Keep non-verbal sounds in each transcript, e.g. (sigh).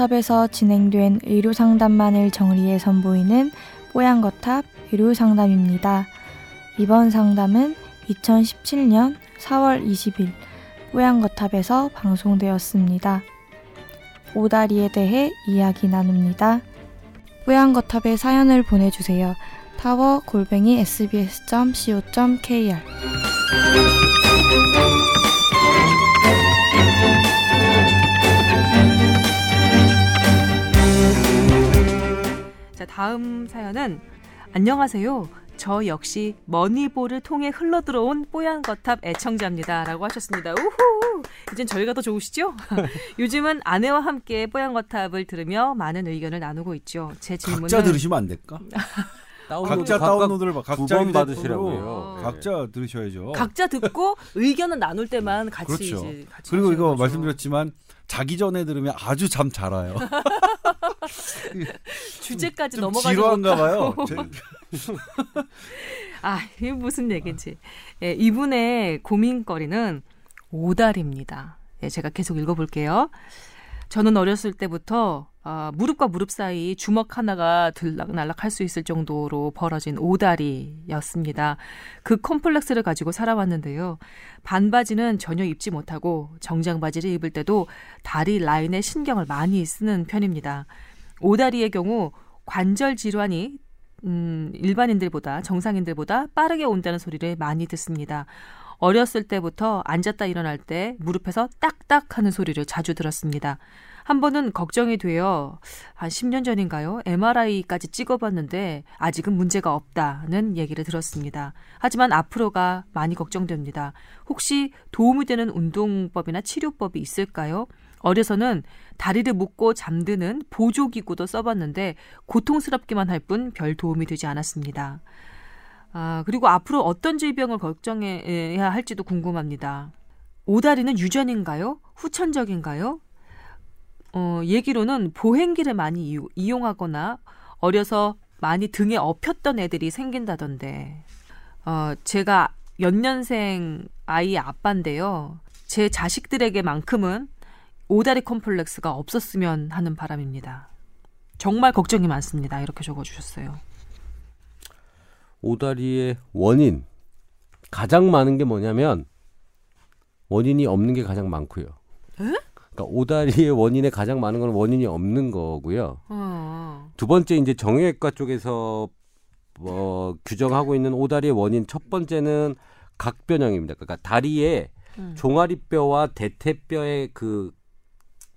뽀얀거탑에서 진행된 의료 상담만을 정리해 선보이는 뽀얀거탑 의료 상담입니다. 이번 상담은 2017년 4월 20일 뽀얀거탑에서 방송되었습니다. 오다리에 대해 이야기 나눕니다. 뽀얀거탑에 사연을 보내주세요. 타워 골뱅이 sbs.co.kr 자, 다음 사연은 안녕하세요. 저 역시 머니볼을 통해 흘러들어온 뽀얀 거탑 애청자입니다 라고 하셨습니다. 우후! 이젠 저희가 더 좋으시죠? (laughs) 요즘은 아내와 함께 뽀얀 거탑을 들으며 많은 의견을 나누고 있죠. 제 질문은 각자 들으시면 안 될까? (laughs) 다운로드 각자 다운로드를 봐. 각자 받으시라고요. 각자 들으셔야죠. 각자 듣고 의견은 나눌 때만 같이 그렇죠. 이제 같이 그리고 이거 거죠. 말씀드렸지만 자기 전에 들으면 아주 잠 잘 와요. (laughs) (laughs) 주제까지 좀 넘어가지 지루한가 봐요. (laughs) 아, 이게 무슨 얘기인지. 예, 이분의 고민거리는 오달입니다. 예, 제가 계속 읽어볼게요. 저는 어렸을 때부터 아, 무릎과 무릎 사이 주먹 하나가 들락날락 할 수 있을 정도로 벌어진 오다리였습니다. 그 컴플렉스를 가지고 살아왔는데요. 반바지는 전혀 입지 못하고 정장 바지를 입을 때도 다리 라인에 신경을 많이 쓰는 편입니다. 오다리의 경우 관절 질환이 음, 일반인들보다 정상인들보다 빠르게 온다는 소리를 많이 듣습니다. 어렸을 때부터 앉았다 일어날 때 무릎에서 딱딱 하는 소리를 자주 들었습니다. 한 번은 걱정이 되어 한 10년 전인가요? MRI까지 찍어봤는데 아직은 문제가 없다는 얘기를 들었습니다. 하지만 앞으로가 많이 걱정됩니다. 혹시 도움이 되는 운동법이나 치료법이 있을까요? 어려서는 다리를 묶고 잠드는 보조기구도 써봤는데 고통스럽기만 할 뿐 별 도움이 되지 않았습니다. 아, 그리고 앞으로 어떤 질병을 걱정해야 할지도 궁금합니다. 오다리는 유전인가요? 후천적인가요? 어, 얘기로는 보행기를 많이 이용하거나 어려서 많이 등에 업혔던 애들이 생긴다던데. 어, 제가 연년생 아이 아빠인데요. 제 자식들에게만큼은 오다리 컴플렉스가 없었으면 하는 바람입니다. 정말 걱정이 많습니다. 이렇게 적어주셨어요. 오다리의 원인 가장 많은 게 뭐냐면 원인이 없는 게 가장 많고요. 그러니까 오다리의 원인에 가장 많은 건 원인이 없는 거고요. 어. 두 번째 이제 정형외과 쪽에서 뭐 규정하고 있는 오다리의 원인 첫 번째는 각변형입니다. 그러니까 다리에 음. 종아리뼈와 대퇴뼈의 그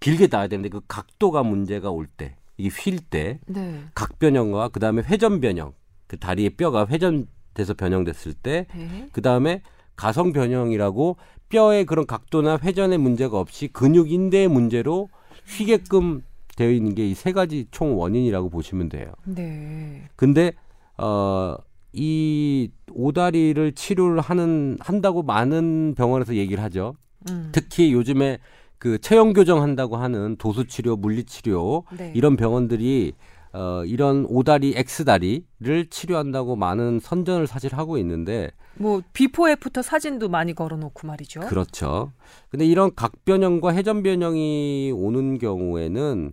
길게 닿아야 되는데 그 각도가 문제가 올 때, 이게 휠 때, 네. 각변형과 그 다음에 회전 변형, 그 다리의 뼈가 회전돼서 변형됐을 때, 네. 그 다음에 가성 변형이라고 뼈의 그런 각도나 회전의 문제가 없이 근육 인대의 문제로 휘게끔 되어 있는 게 이 세 가지 총 원인이라고 보시면 돼요. 네. 근데 어 이 오다리를 치료를 하는 한다고 많은 병원에서 얘기를 하죠. 음. 특히 요즘에 그 체형 교정 한다고 하는 도수 치료, 물리 치료 네. 이런 병원들이 어 이런 오다리 X다리를 치료한다고 많은 선전을 사실 하고 있는데 뭐 before after 사진도 많이 걸어놓고 말이죠. 그렇죠. 근데 이런 각변형과 회전변형이 오는 경우에는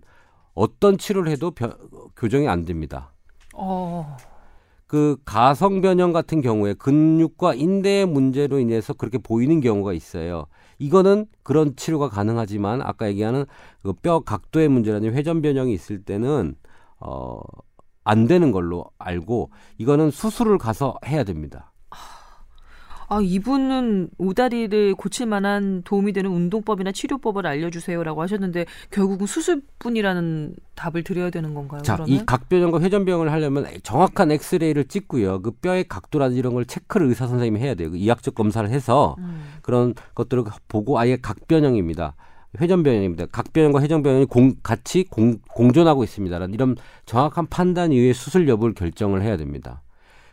어떤 치료를 해도 변- 교정이 안 됩니다. 어. 그 가성 변형 같은 경우에 근육과 인대의 문제로 인해서 그렇게 보이는 경우가 있어요. 이거는 그런 치료가 가능하지만 아까 얘기하는 그 뼈 각도의 문제라는 회전 변형이 있을 때는 어, 안 되는 걸로 알고 이거는 수술을 가서 해야 됩니다. 아 이분은 오다리를 고칠 만한 도움이 되는 운동법이나 치료법을 알려주세요라고 하셨는데 결국은 수술뿐이라는 답을 드려야 되는 건가요? 자, 그러면? 이 각변형과 회전변형을 하려면 정확한 엑스레이를 찍고요. 그 뼈의 각도라든지 이런 걸 체크를 의사 선생님이 해야 돼요. 그 이학적 검사를 해서 음. 그런 것들을 보고 아예 각변형입니다. 회전변형입니다. 각변형과 회전변형이 공, 같이 공, 공존하고 있습니다라는 이런 정확한 판단 이후에 수술 여부를 결정을 해야 됩니다.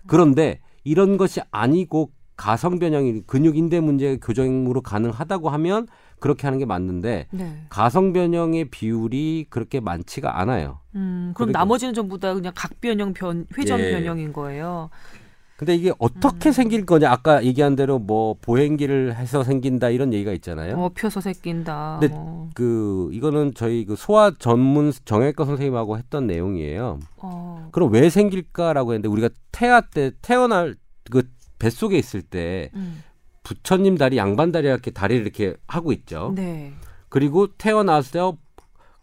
그런데 이런 것이 아니고 가성 변형이 근육 인대 문제 교정으로 가능하다고 하면 그렇게 하는 게 맞는데 네. 가성 변형의 비율이 그렇게 많지가 않아요. 음, 그럼 나머지는 전부 다 그냥 각변형 변 회전 예. 변형인 거예요. 근데 이게 어떻게 음. 생길 거냐? 아까 얘기한 대로 뭐 보행기를 해서 생긴다 이런 얘기가 있잖아요. 어, 펴서 새낀다. 근데 뭐. 그 이거는 저희 그 소아 전문 정형외과 선생님하고 했던 내용이에요. 어. 그럼 왜 생길까라고 했는데 우리가 태아 때 태어날 그 뱃속에 있을 때 음. 부처님 다리 양반 다리 이렇게 다리를 이렇게 하고 있죠. 네. 그리고 태어나서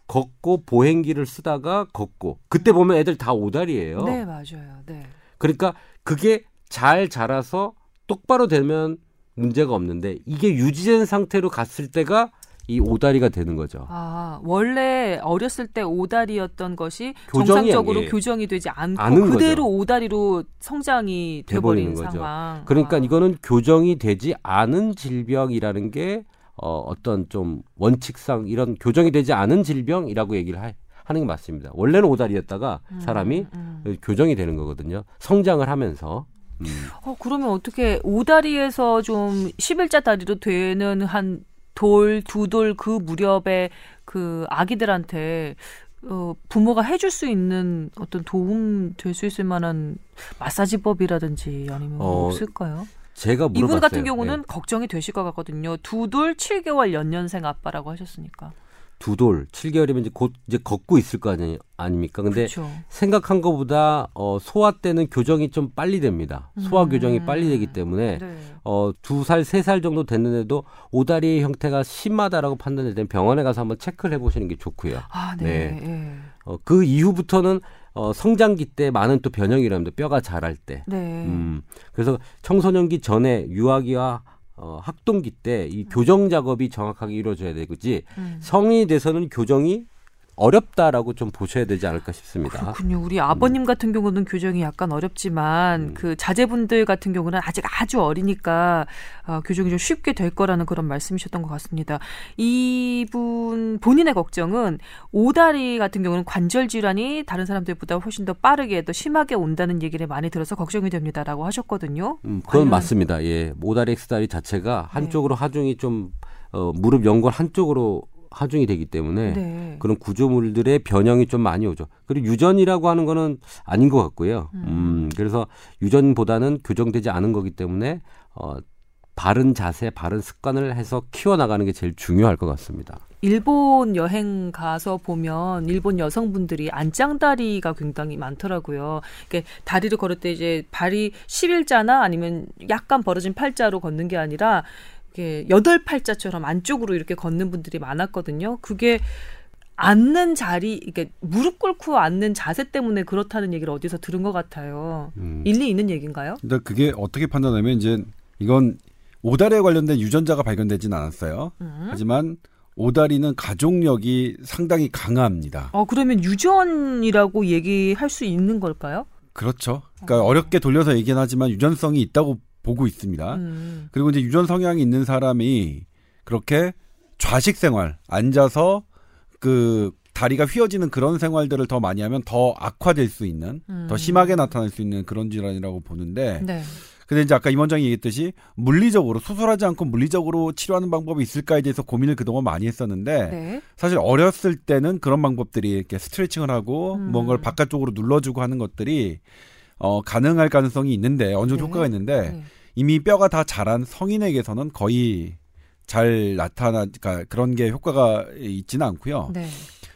걷고 보행기를 쓰다가 걷고 그때 보면 애들 다 오다리예요. 네, 맞아요. 네. 그러니까 그게 잘 자라서 똑바로 되면 문제가 없는데 이게 유지된 상태로 갔을 때가 이 오다리가 되는 거죠. 아, 원래 어렸을 때 오다리였던 것이 교정이 정상적으로 아니에요. 교정이 되지 않고 그대로 거죠. 오다리로 성장이 돼버리는 거죠. 상황. 그러니까 아. 이거는 교정이 되지 않은 질병이라는 게 어, 어떤 좀 원칙상 이런 교정이 되지 않은 질병이라고 얘기를 하, 하는 게 맞습니다. 원래는 오다리였다가 음, 사람이 음. 교정이 되는 거거든요. 성장을 하면서. 음. 어, 그러면 어떻게 오다리에서 좀 11자 다리로 되는 한 돌, 두 돌 그 무렵에 그 아기들한테 어, 부모가 해줄 수 있는 어떤 도움 될 수 있을 만한 마사지법이라든지 아니면 어, 없을까요? 제가 물어봤어요. 이분 같은 경우는 네. 걱정이 되실 것 같거든요. 두 돌 7개월 연년생 아빠라고 하셨으니까. 두 돌, 7개월이면 이제 곧 이제 걷고 있을 거 아니, 아닙니까? 근데 그렇죠. 생각한 것보다 어, 소아 때는 교정이 좀 빨리 됩니다. 소아 음. 교정이 빨리 되기 때문에 네. 어, 두 살, 세 살 정도 됐는데도 오다리의 형태가 심하다라고 판단될 때는 병원에 가서 한번 체크를 해보시는 게 좋고요. 아, 네. 네. 어, 그 이후부터는 어, 성장기 때 많은 또 변형이 일어납니다. 뼈가 자랄 때. 네. 음, 그래서 청소년기 전에 유아기와 어, 학동기 때 이 교정 작업이 정확하게 이루어져야 되지 음. 성인이 돼서는 교정이 어렵다라고 좀 보셔야 되지 않을까 싶습니다. 그렇군요. 우리 아버님 같은 경우는 교정이 약간 어렵지만 음. 그 자제분들 같은 경우는 아직 아주 어리니까 어, 교정이 좀 쉽게 될 거라는 그런 말씀이셨던 것 같습니다. 이분 본인의 걱정은 오다리 같은 경우는 관절 질환이 다른 사람들보다 훨씬 더 빠르게 더 심하게 온다는 얘기를 많이 들어서 걱정이 됩니다라고 하셨거든요. 음, 그건 관련- 맞습니다. 예. 모다리 엑스다리 자체가 한쪽으로 하중이 좀 어, 무릎 연골 한쪽으로 하중이 되기 때문에 네. 그런 구조물들의 변형이 좀 많이 오죠. 그리고 유전이라고 하는 거는 아닌 것 같고요. 음, 그래서 유전보다는 교정되지 않은 거기 때문에 어, 바른 자세, 바른 습관을 해서 키워나가는 게 제일 중요할 것 같습니다. 일본 여행 가서 보면 일본 여성분들이 안짱다리가 굉장히 많더라고요. 이게 다리를 걸을 때 이제 발이 11자나 아니면 약간 벌어진 팔자로 걷는 게 아니라 이게 여덟 팔자처럼 안쪽으로 이렇게 걷는 분들이 많았거든요. 그게 앉는 자리, 이게 무릎 꿇고 앉는 자세 때문에 그렇다는 얘기를 어디서 들은 것 같아요. 음. 일리 있는 얘기인가요? 근데 그게 어떻게 판단하면 이제 이건 오다리에 관련된 유전자가 발견되진 않았어요. 음. 하지만 오다리는 가족력이 상당히 강합니다. 어 그러면 유전이라고 얘기할 수 있는 걸까요? 그렇죠. 그러니까 어렵게 돌려서 얘기는 하지만 유전성이 있다고 보고 있습니다. 음. 그리고 이제 유전 성향이 있는 사람이 그렇게 좌식 생활, 앉아서 그 다리가 휘어지는 그런 생활들을 더 많이 하면 더 악화될 수 있는, 음. 더 심하게 나타날 수 있는 그런 질환이라고 보는데, 네. 근데 이제 아까 임원장이 얘기했듯이 물리적으로 수술하지 않고 물리적으로 치료하는 방법이 있을까에 대해서 고민을 그동안 많이 했었는데 네. 사실 어렸을 때는 그런 방법들이 이렇게 스트레칭을 하고 음. 뭔가를 바깥쪽으로 눌러주고 하는 것들이 어 가능할 가능성이 있는데 어느 정도 네. 효과가 있는데 네. 이미 뼈가 다 자란 성인에게서는 거의 잘 나타나 그러니까 그런 게 효과가 있지는 않고요. 네.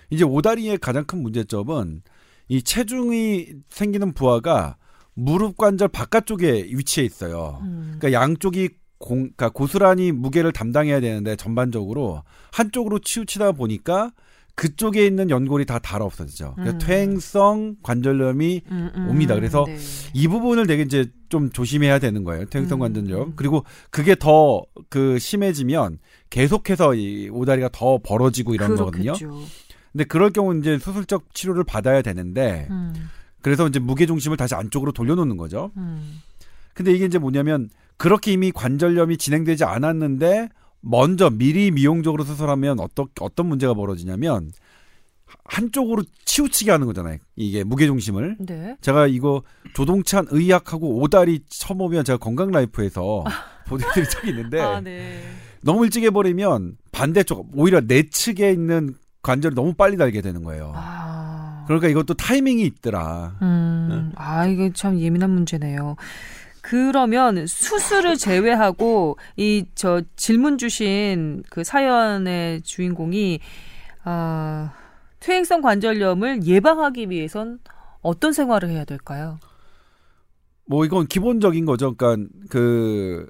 이제 오다리의 가장 큰 문제점은 이 체중이 생기는 부하가 무릎 관절 바깥쪽에 위치해 있어요. 음. 그러니까 양쪽이 공, 그러니까 고스란히 무게를 담당해야 되는데 전반적으로 한쪽으로 치우치다 보니까 그쪽에 있는 연골이 다 닳아 없어지죠. 그러니까 음. 퇴행성 관절염이 음, 음. 옵니다. 그래서 네. 이 부분을 되게 이제 좀 조심해야 되는 거예요. 퇴행성 음. 관절염. 그리고 그게 더 그 심해지면 계속해서 이 오다리가 더 벌어지고 이런 거거든요. 그렇겠죠. 근데 그럴 경우 이제 수술적 치료를 받아야 되는데 음, 그래서 이제 무게 중심을 다시 안쪽으로 돌려놓는 거죠. 음. 근데 이게 이제 뭐냐면 그렇게 이미 관절염이 진행되지 않았는데 먼저 미리 미용적으로 수술하면 어떤 어떤 문제가 벌어지냐면 한쪽으로 치우치게 하는 거잖아요. 이게 무게 중심을. 네. 제가 이거 조동찬 의학하고 오다리 쳐보면 제가 건강 라이프에서 (laughs) 보내드린 적이 있는데 아, 네. 너무 일찍 해버리면 반대쪽 오히려 내 측에 있는 관절이 너무 빨리 달게 되는 거예요. 아. 그러니까 이것도 타이밍이 있더라. 음. 아, 이게 참 예민한 문제네요. 그러면 수술을 제외하고 이 저 질문 주신 그 사연의 주인공이 아 퇴행성 관절염을 예방하기 위해선 어떤 생활을 해야 될까요? 뭐 이건 기본적인 거죠. 그러니까 그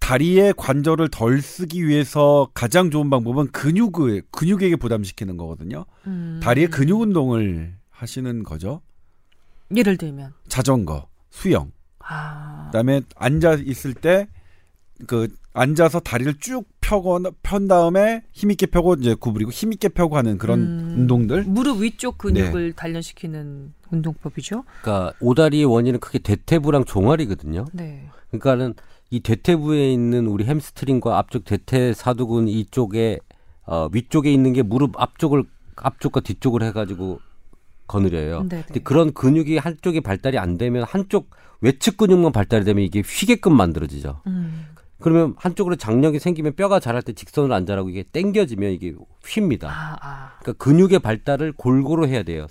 다리의 관절을 덜 쓰기 위해서 가장 좋은 방법은 근육을 근육에게 부담시키는 거거든요. 음. 다리의 근육 운동을 하시는 거죠. 예를 들면 자전거, 수영. 아 그다음에 앉아 있을 때 그 앉아서 다리를 쭉 펴거나 편 다음에 힘 있게 펴고 이제 구부리고 힘 있게 펴고 하는 그런 음. 운동들. 무릎 위쪽 근육을 단련시키는 운동법이죠. 그러니까 오다리의 원인은 크게 대퇴부랑 종아리거든요. 네. 그러니까는 이 대퇴부에 있는 우리 햄스트링과 앞쪽 대퇴사두근 이쪽에 어, 위쪽에 있는 게 무릎 앞쪽을 앞쪽과 뒤쪽을 해가지고 거느려요. 네. 근데 그런 근육이 한쪽이 발달이 안 되면 한쪽 외측 근육만 발달이 되면 이게 휘게끔 만들어지죠. 음. 그러면 한쪽으로 장력이 생기면 뼈가 자랄 때 직선으로 안 자라고 이게 당겨지면 이게 휩니다. 아, 아. 그러니까 근육의 발달을 골고루 해야 돼요.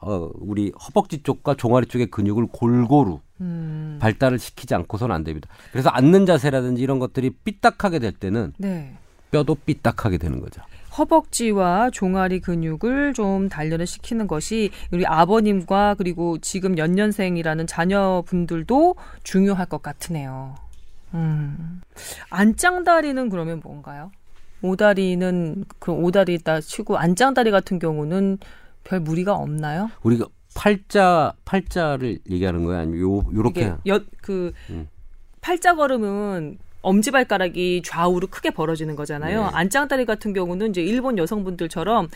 어, 우리 허벅지 쪽과 종아리 쪽의 근육을 골고루 음. 발달을 시키지 않고서는 안 됩니다. 그래서 앉는 자세라든지 이런 것들이 삐딱하게 될 때는 네. 뼈도 삐딱하게 되는 거죠. 허벅지와 종아리 근육을 좀 단련을 시키는 것이 우리 아버님과 그리고 지금 연년생이라는 자녀분들도 중요할 것 같으네요. 음. 안짱다리는 그러면 뭔가요? 오다리는 그 오다리 있다 치고 안짱다리 같은 경우는 별 무리가 없나요? 우리가 팔자 팔자를 얘기하는 거야 아니면 요 요렇게 엿그 음. 팔자 걸음은 엄지발가락이 좌우로 크게 벌어지는 거잖아요. 네. 안짱다리 같은 경우는 이제 일본 여성분들처럼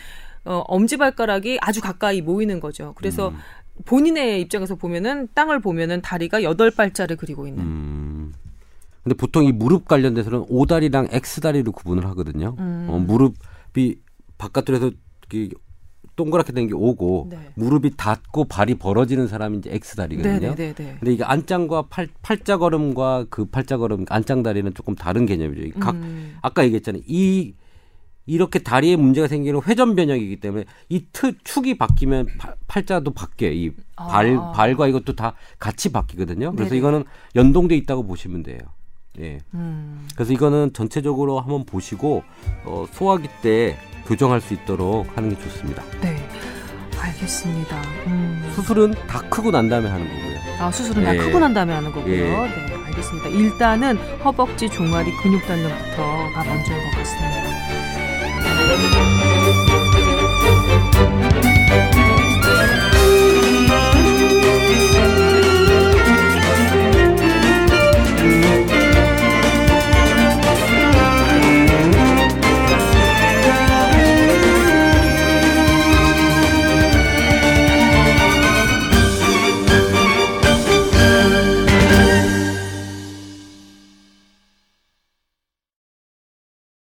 어, 엄지발가락이 아주 가까이 모이는 거죠. 그래서 음. 본인의 입장에서 보면은 땅을 보면은 다리가 여덟 발자를 그리고 있는. 음. 근데 보통 이 무릎 관련돼서는 오다리랑 X다리로 구분을 하거든요. 음. 어, 무릎이 바깥으로서 이렇게 동그랗게 된 게 오고 네. 무릎이 닿고 발이 벌어지는 사람이 이제 X다리거든요. 네네네. 근데 이게 안짱과 팔, 팔자 걸음과 그 팔자 걸음 안짱 다리는 조금 다른 개념이죠. 이각 음. 아까 얘기했잖아요. 이 이렇게 다리에 문제가 생기는 회전 변형이기 때문에 이 트, 축이 바뀌면 팔- 팔자도 바뀌어요. 이 발, 아. 발과 이것도 다 같이 바뀌거든요. 그래서 네네. 이거는 연동돼 있다고 보시면 돼요. 예. 음. 그래서 이거는 전체적으로 한번 보시고 어, 소화기 때 교정할 수 있도록 하는 게 좋습니다. 네. 알겠습니다. 음. 수술은 다 크고 난 다음에 하는 거고요. 아, 수술은 다 예. 크고 난 다음에 하는 거고요. 예. 네, 알겠습니다. 일단은 허벅지, 종아리, 근육 단련부터가 먼저인 것 같습니다.